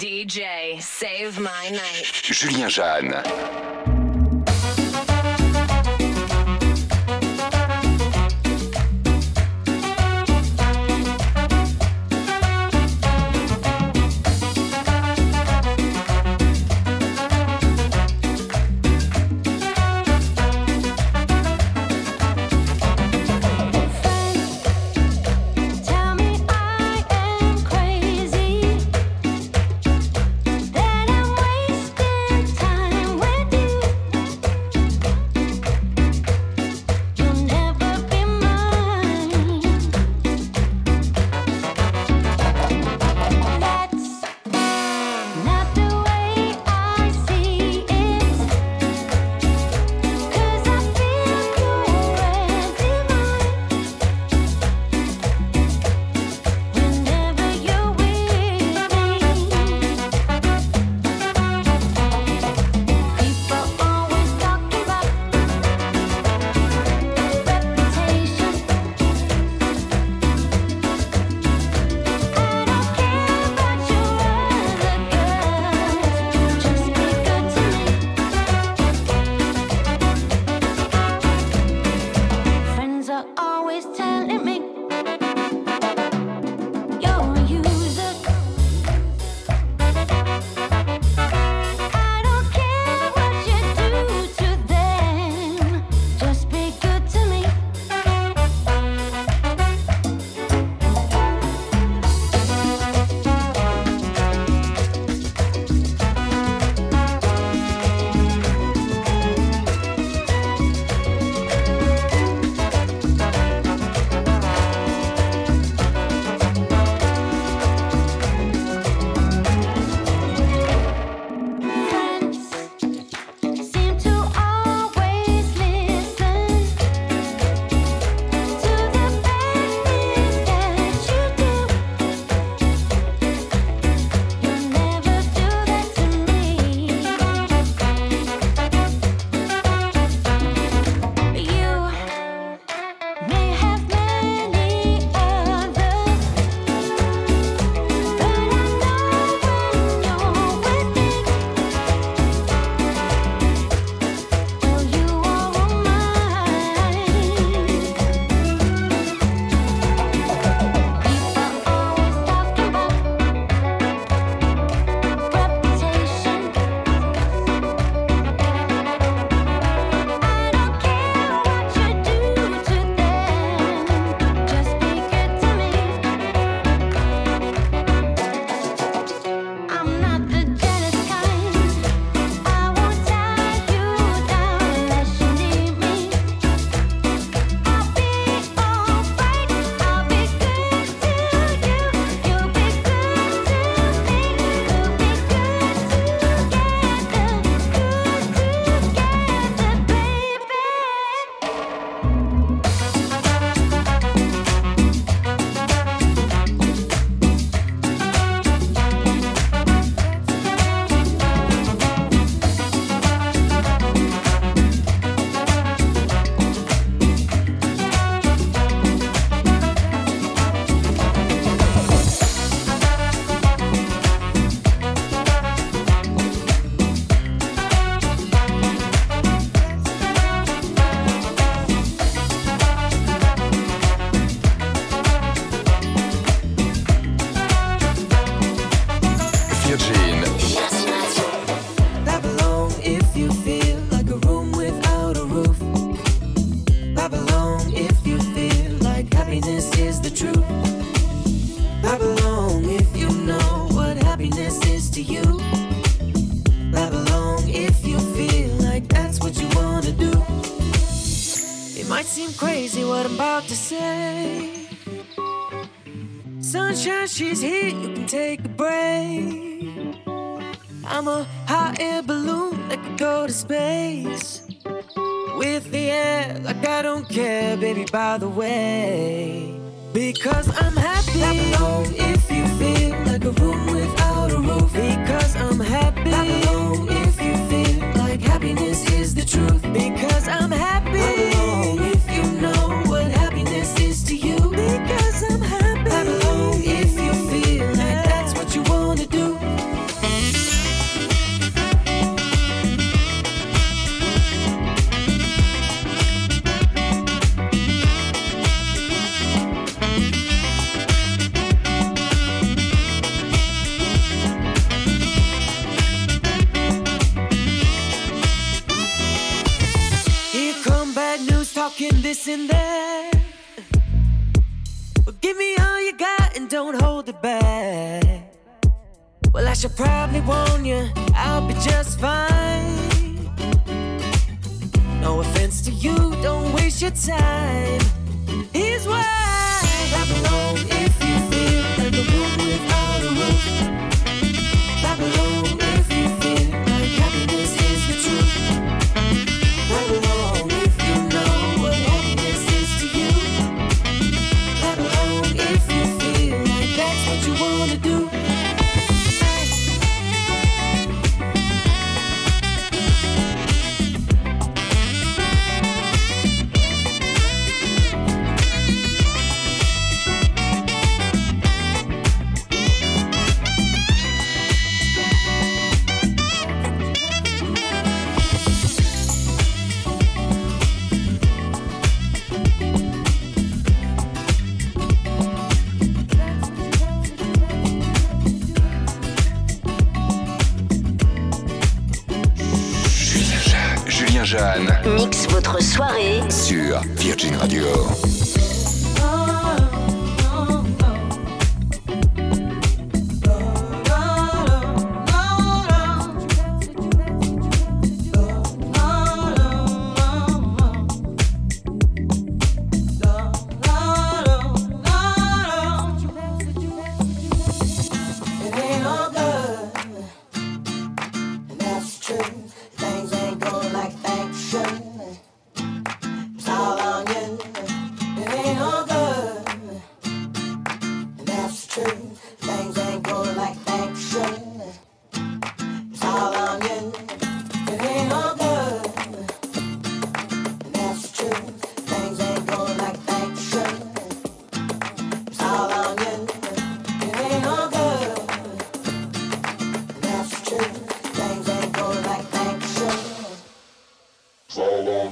DJ, save my night. Julien Jeanne. By the way.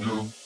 All on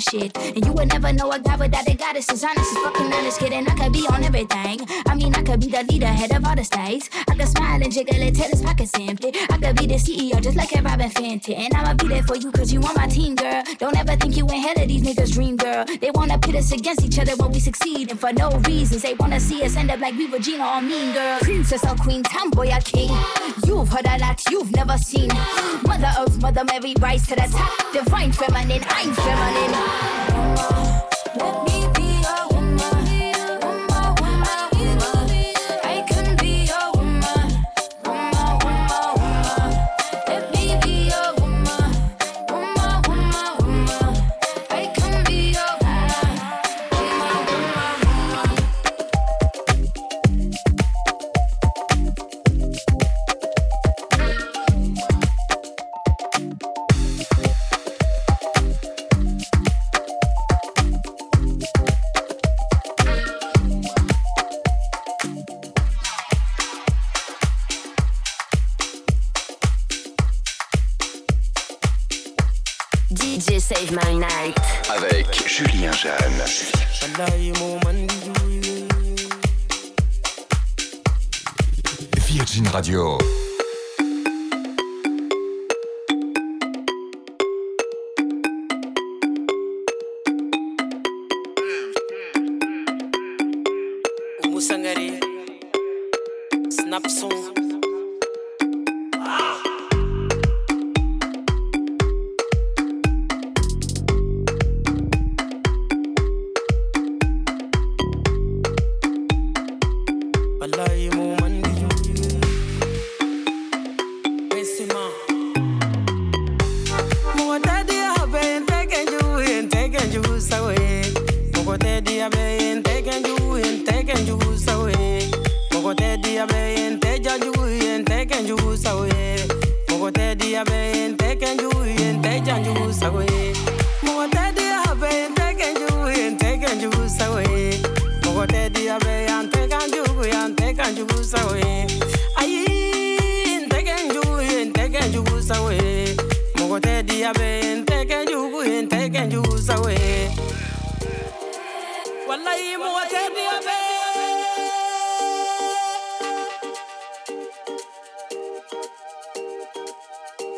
and shit. And you would never know a guy without a goddess. As honest as fucking honest, kid. And I could be on everything. I mean, I could be the leader, head of all the states. I could smile and jiggle and tell his pockets empty. I could be the CEO, just like a Robyn Fenty. And I'ma be there for you, cause you on my team. us against each other when we succeed, and for no reasons they wanna see us end up like we were or Mean Girl, princess or queen, tomboy or king. You've heard a lot you've never seen. Mother Earth, Mother Mary, rise to the top. Divine feminine, I'm feminine. Radio.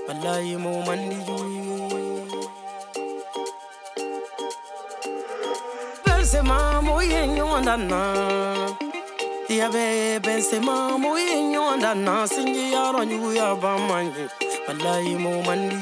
wallahi mu mandi Benzema moye nyonda na. Diabe Benzema moye nyonda na. Singi yaro nyu ya bamanyi wallahi mu mandi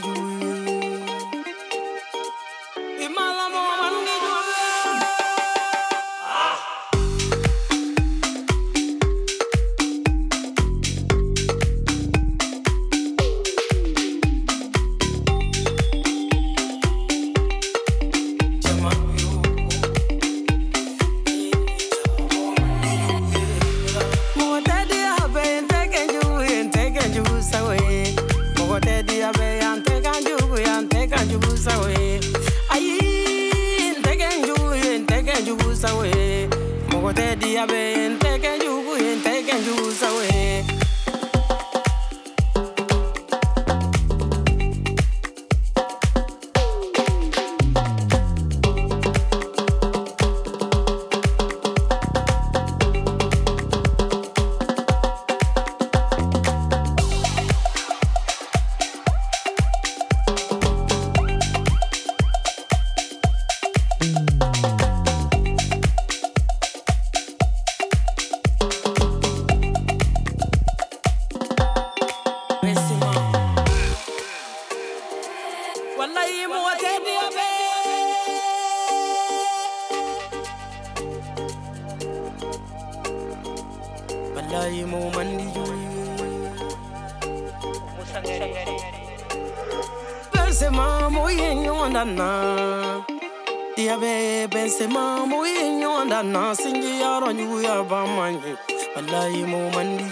na singi yaro nyu ya ba manye wallahi mu mandi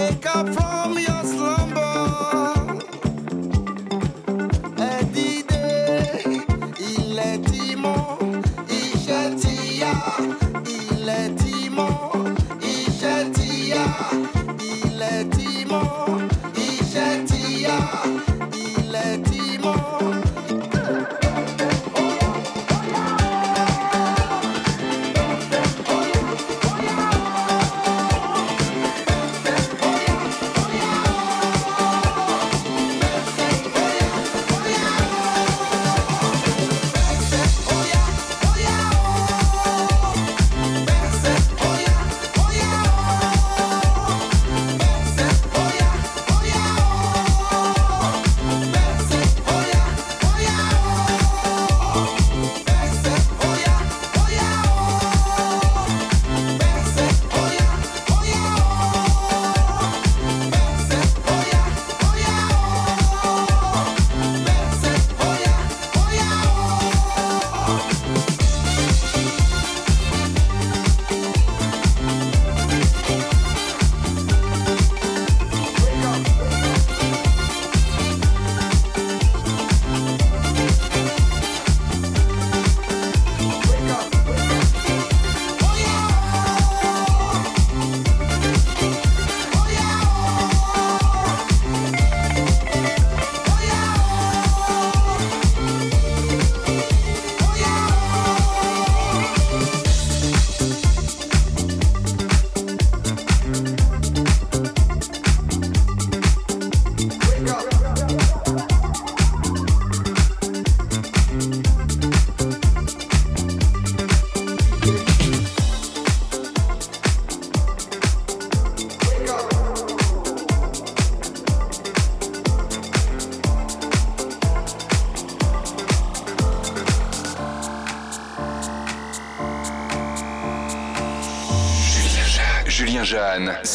Wake up from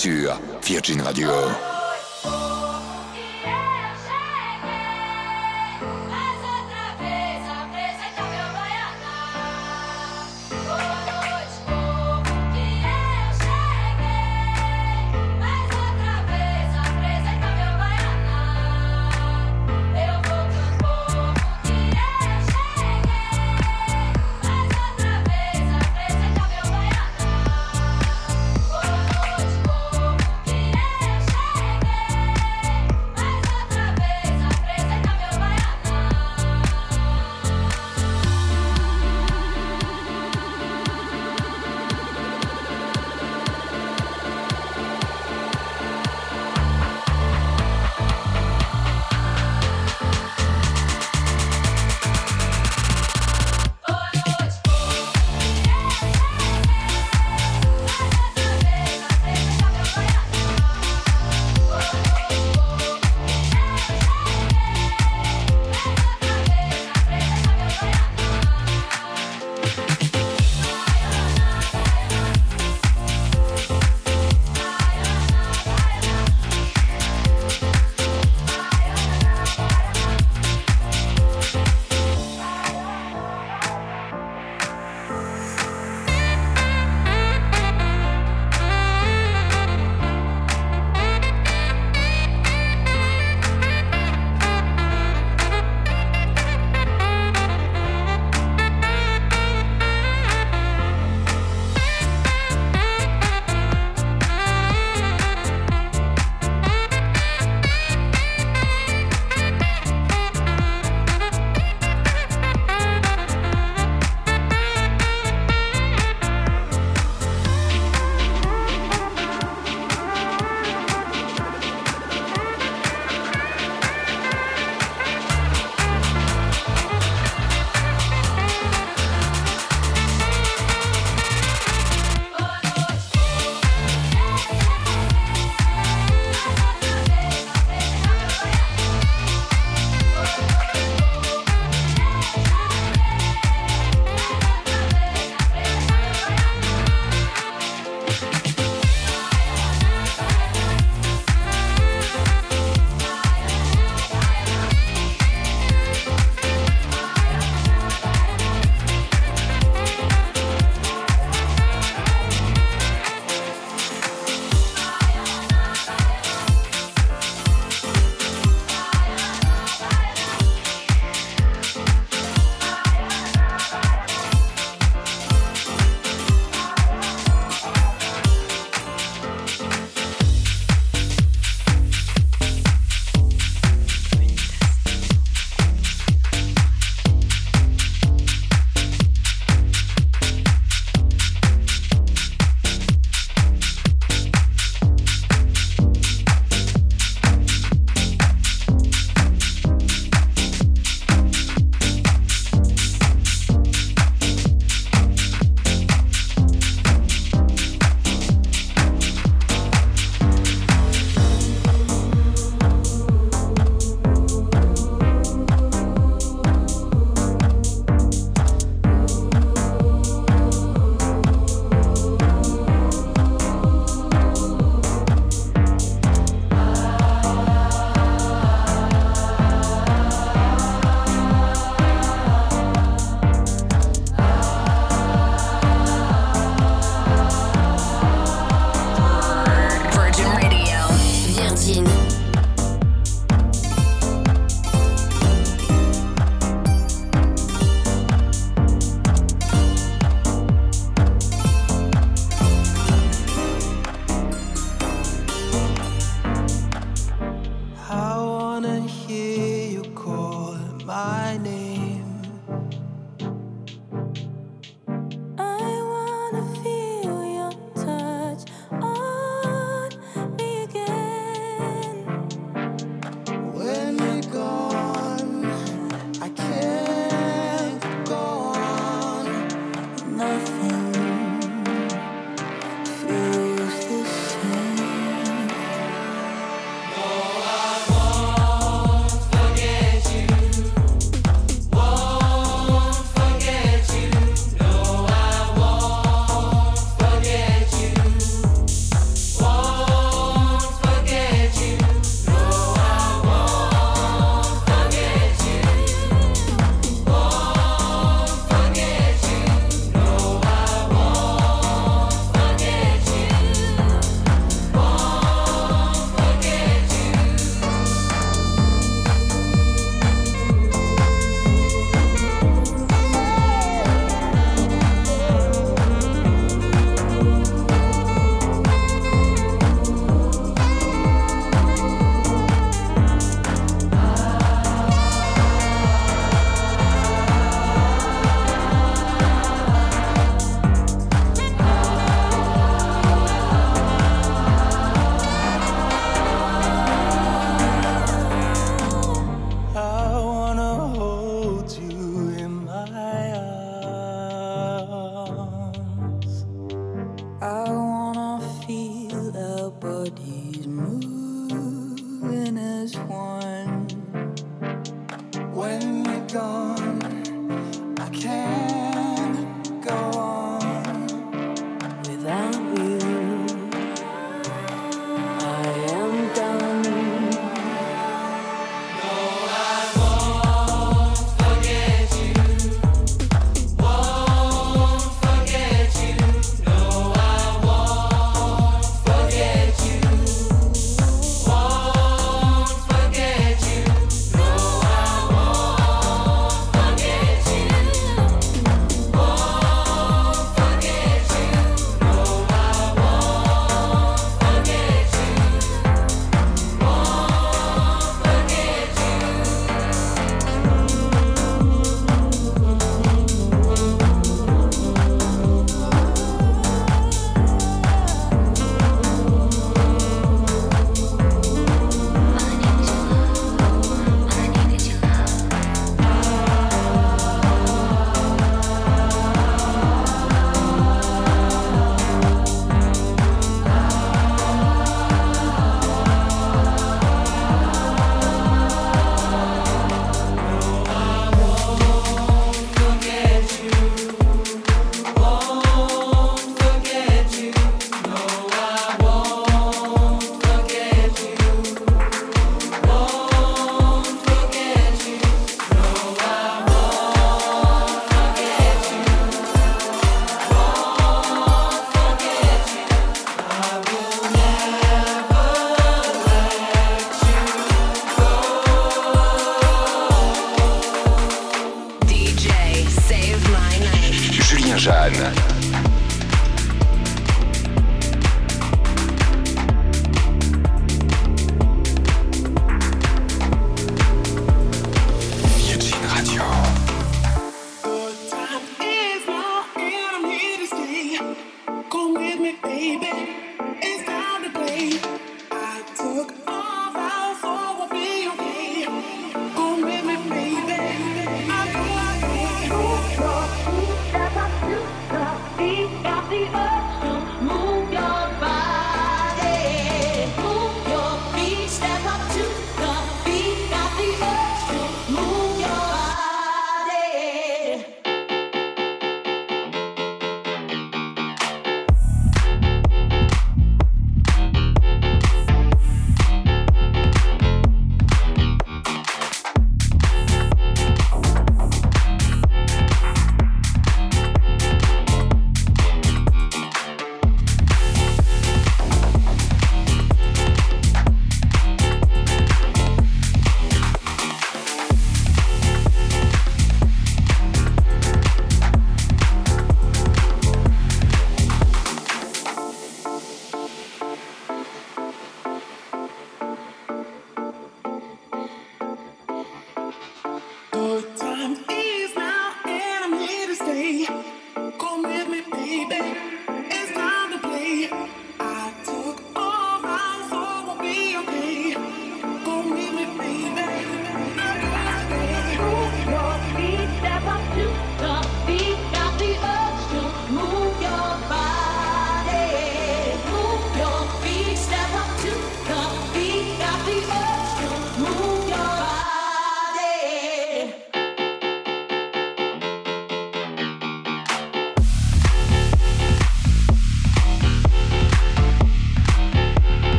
sur Virgin Radio.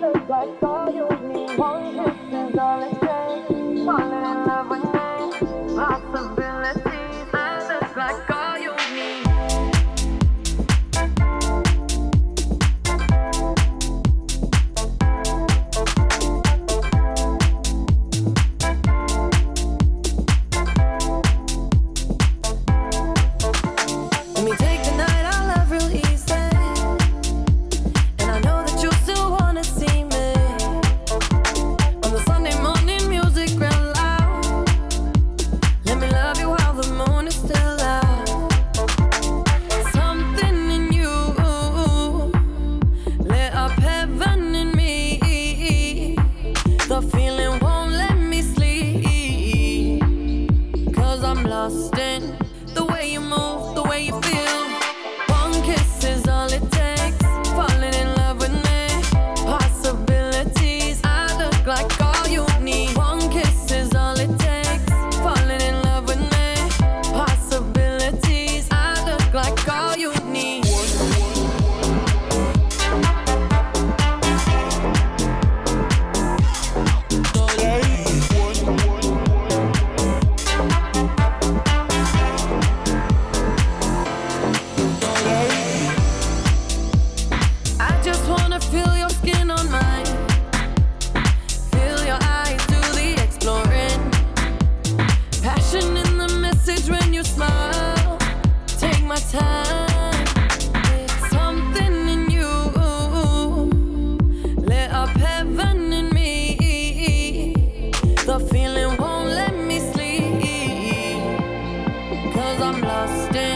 like all you need I'm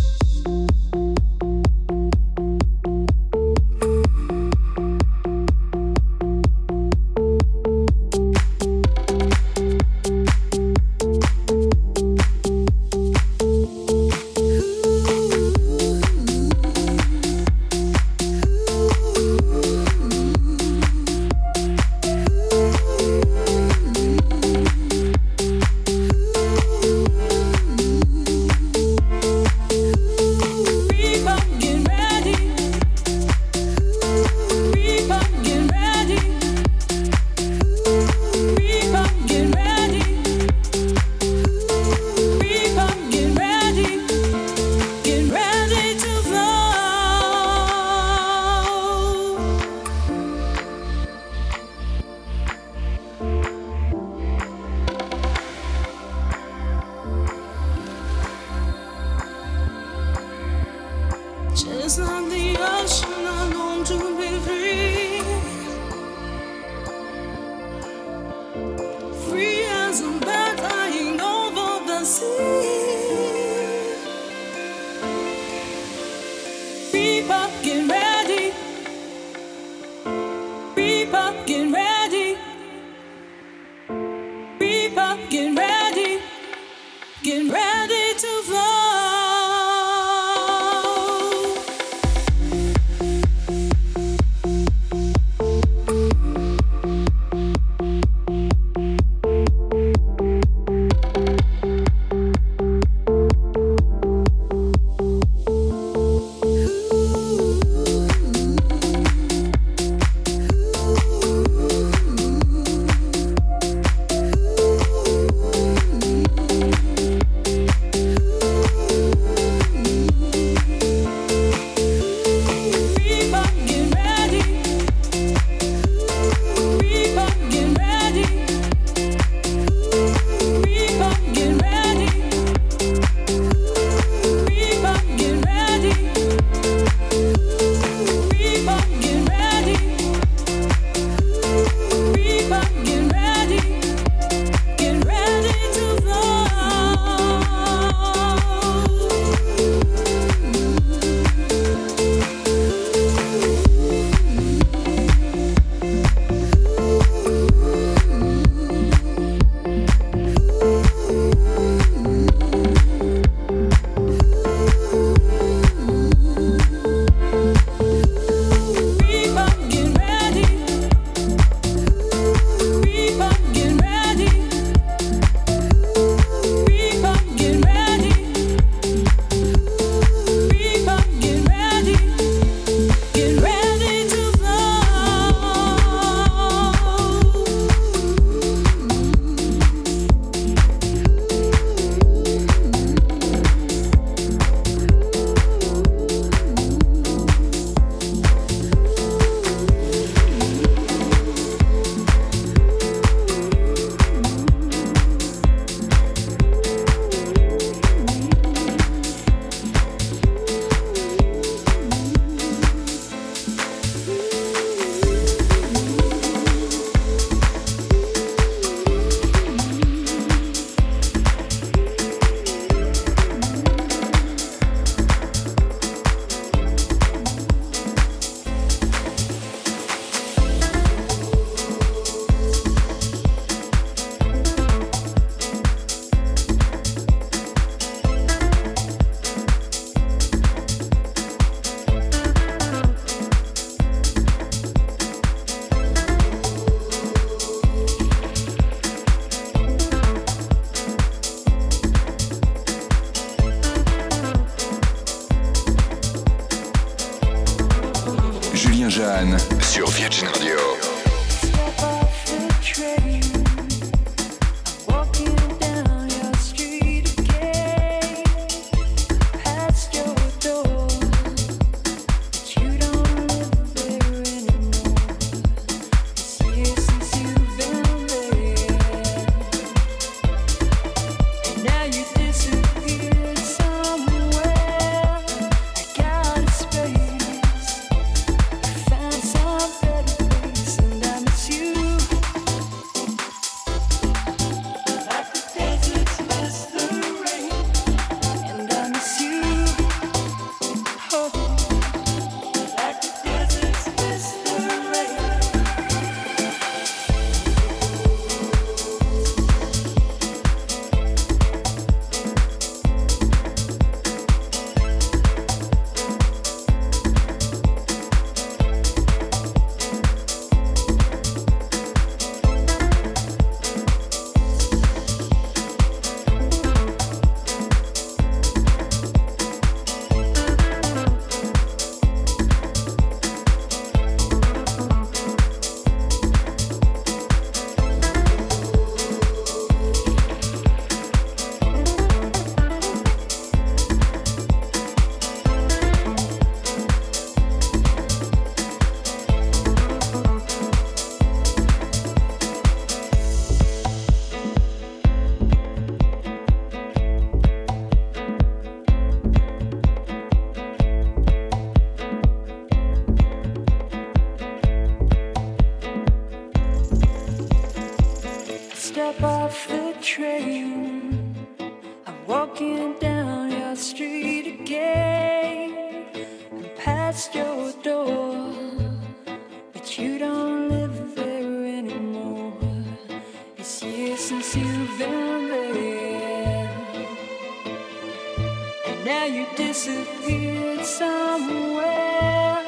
Disappeared somewhere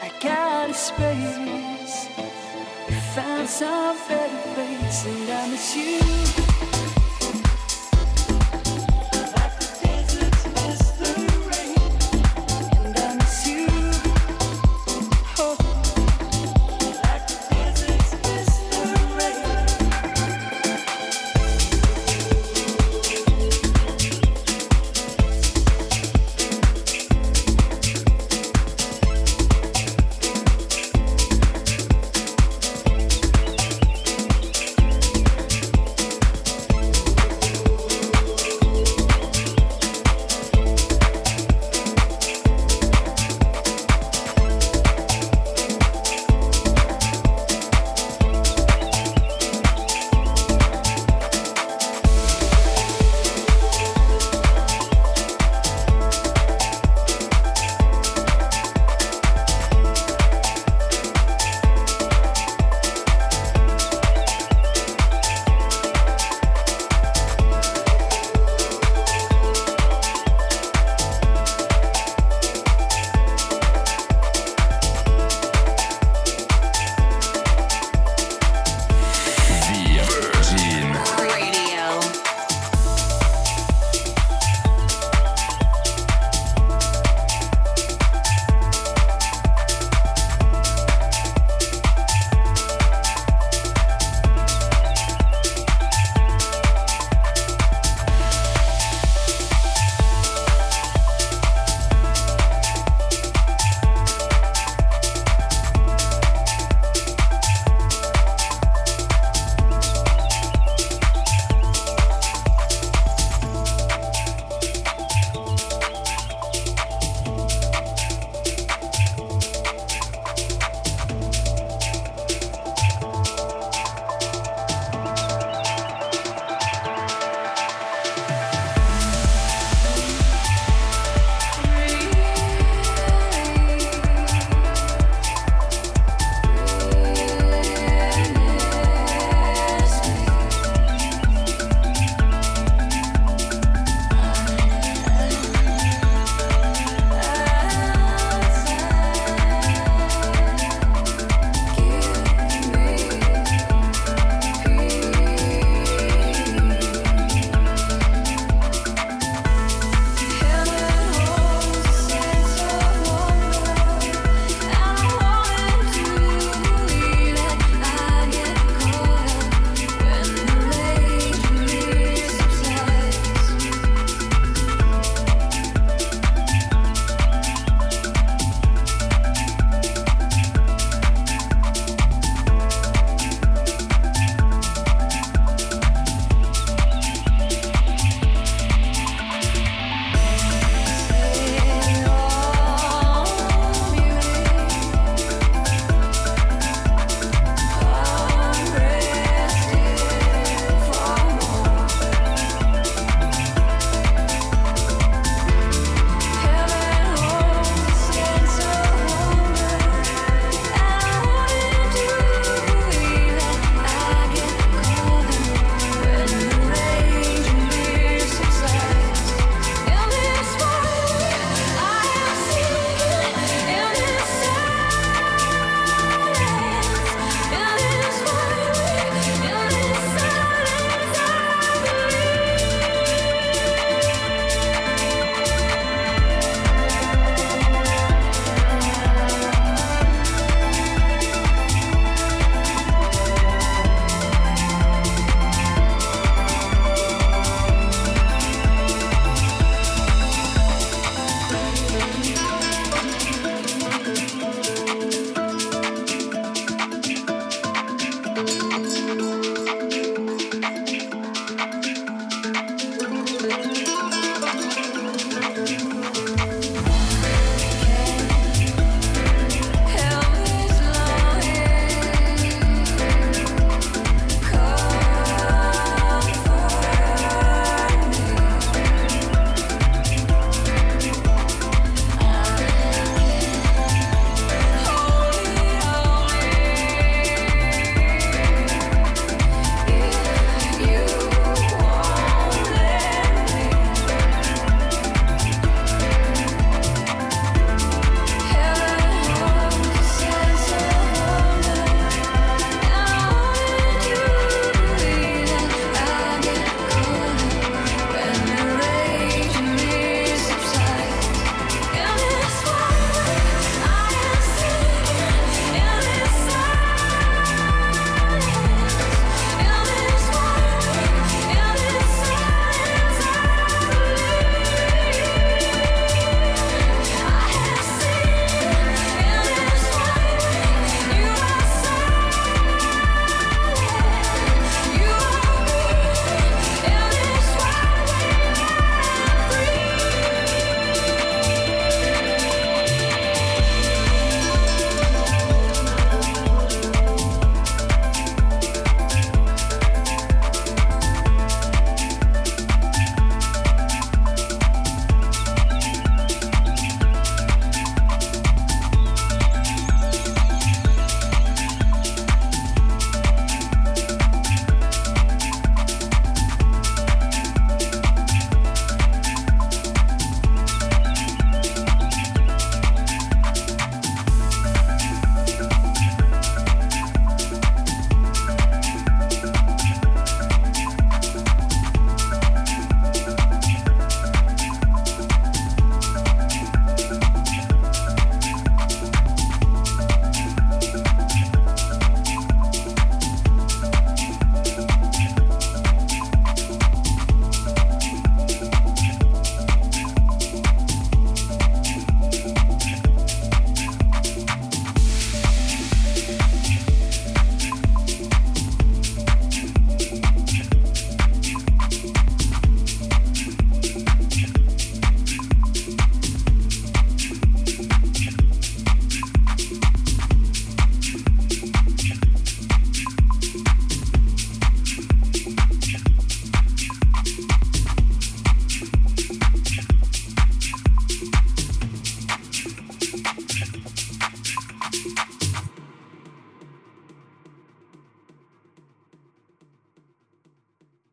like out of space. You found some better place, and I miss you.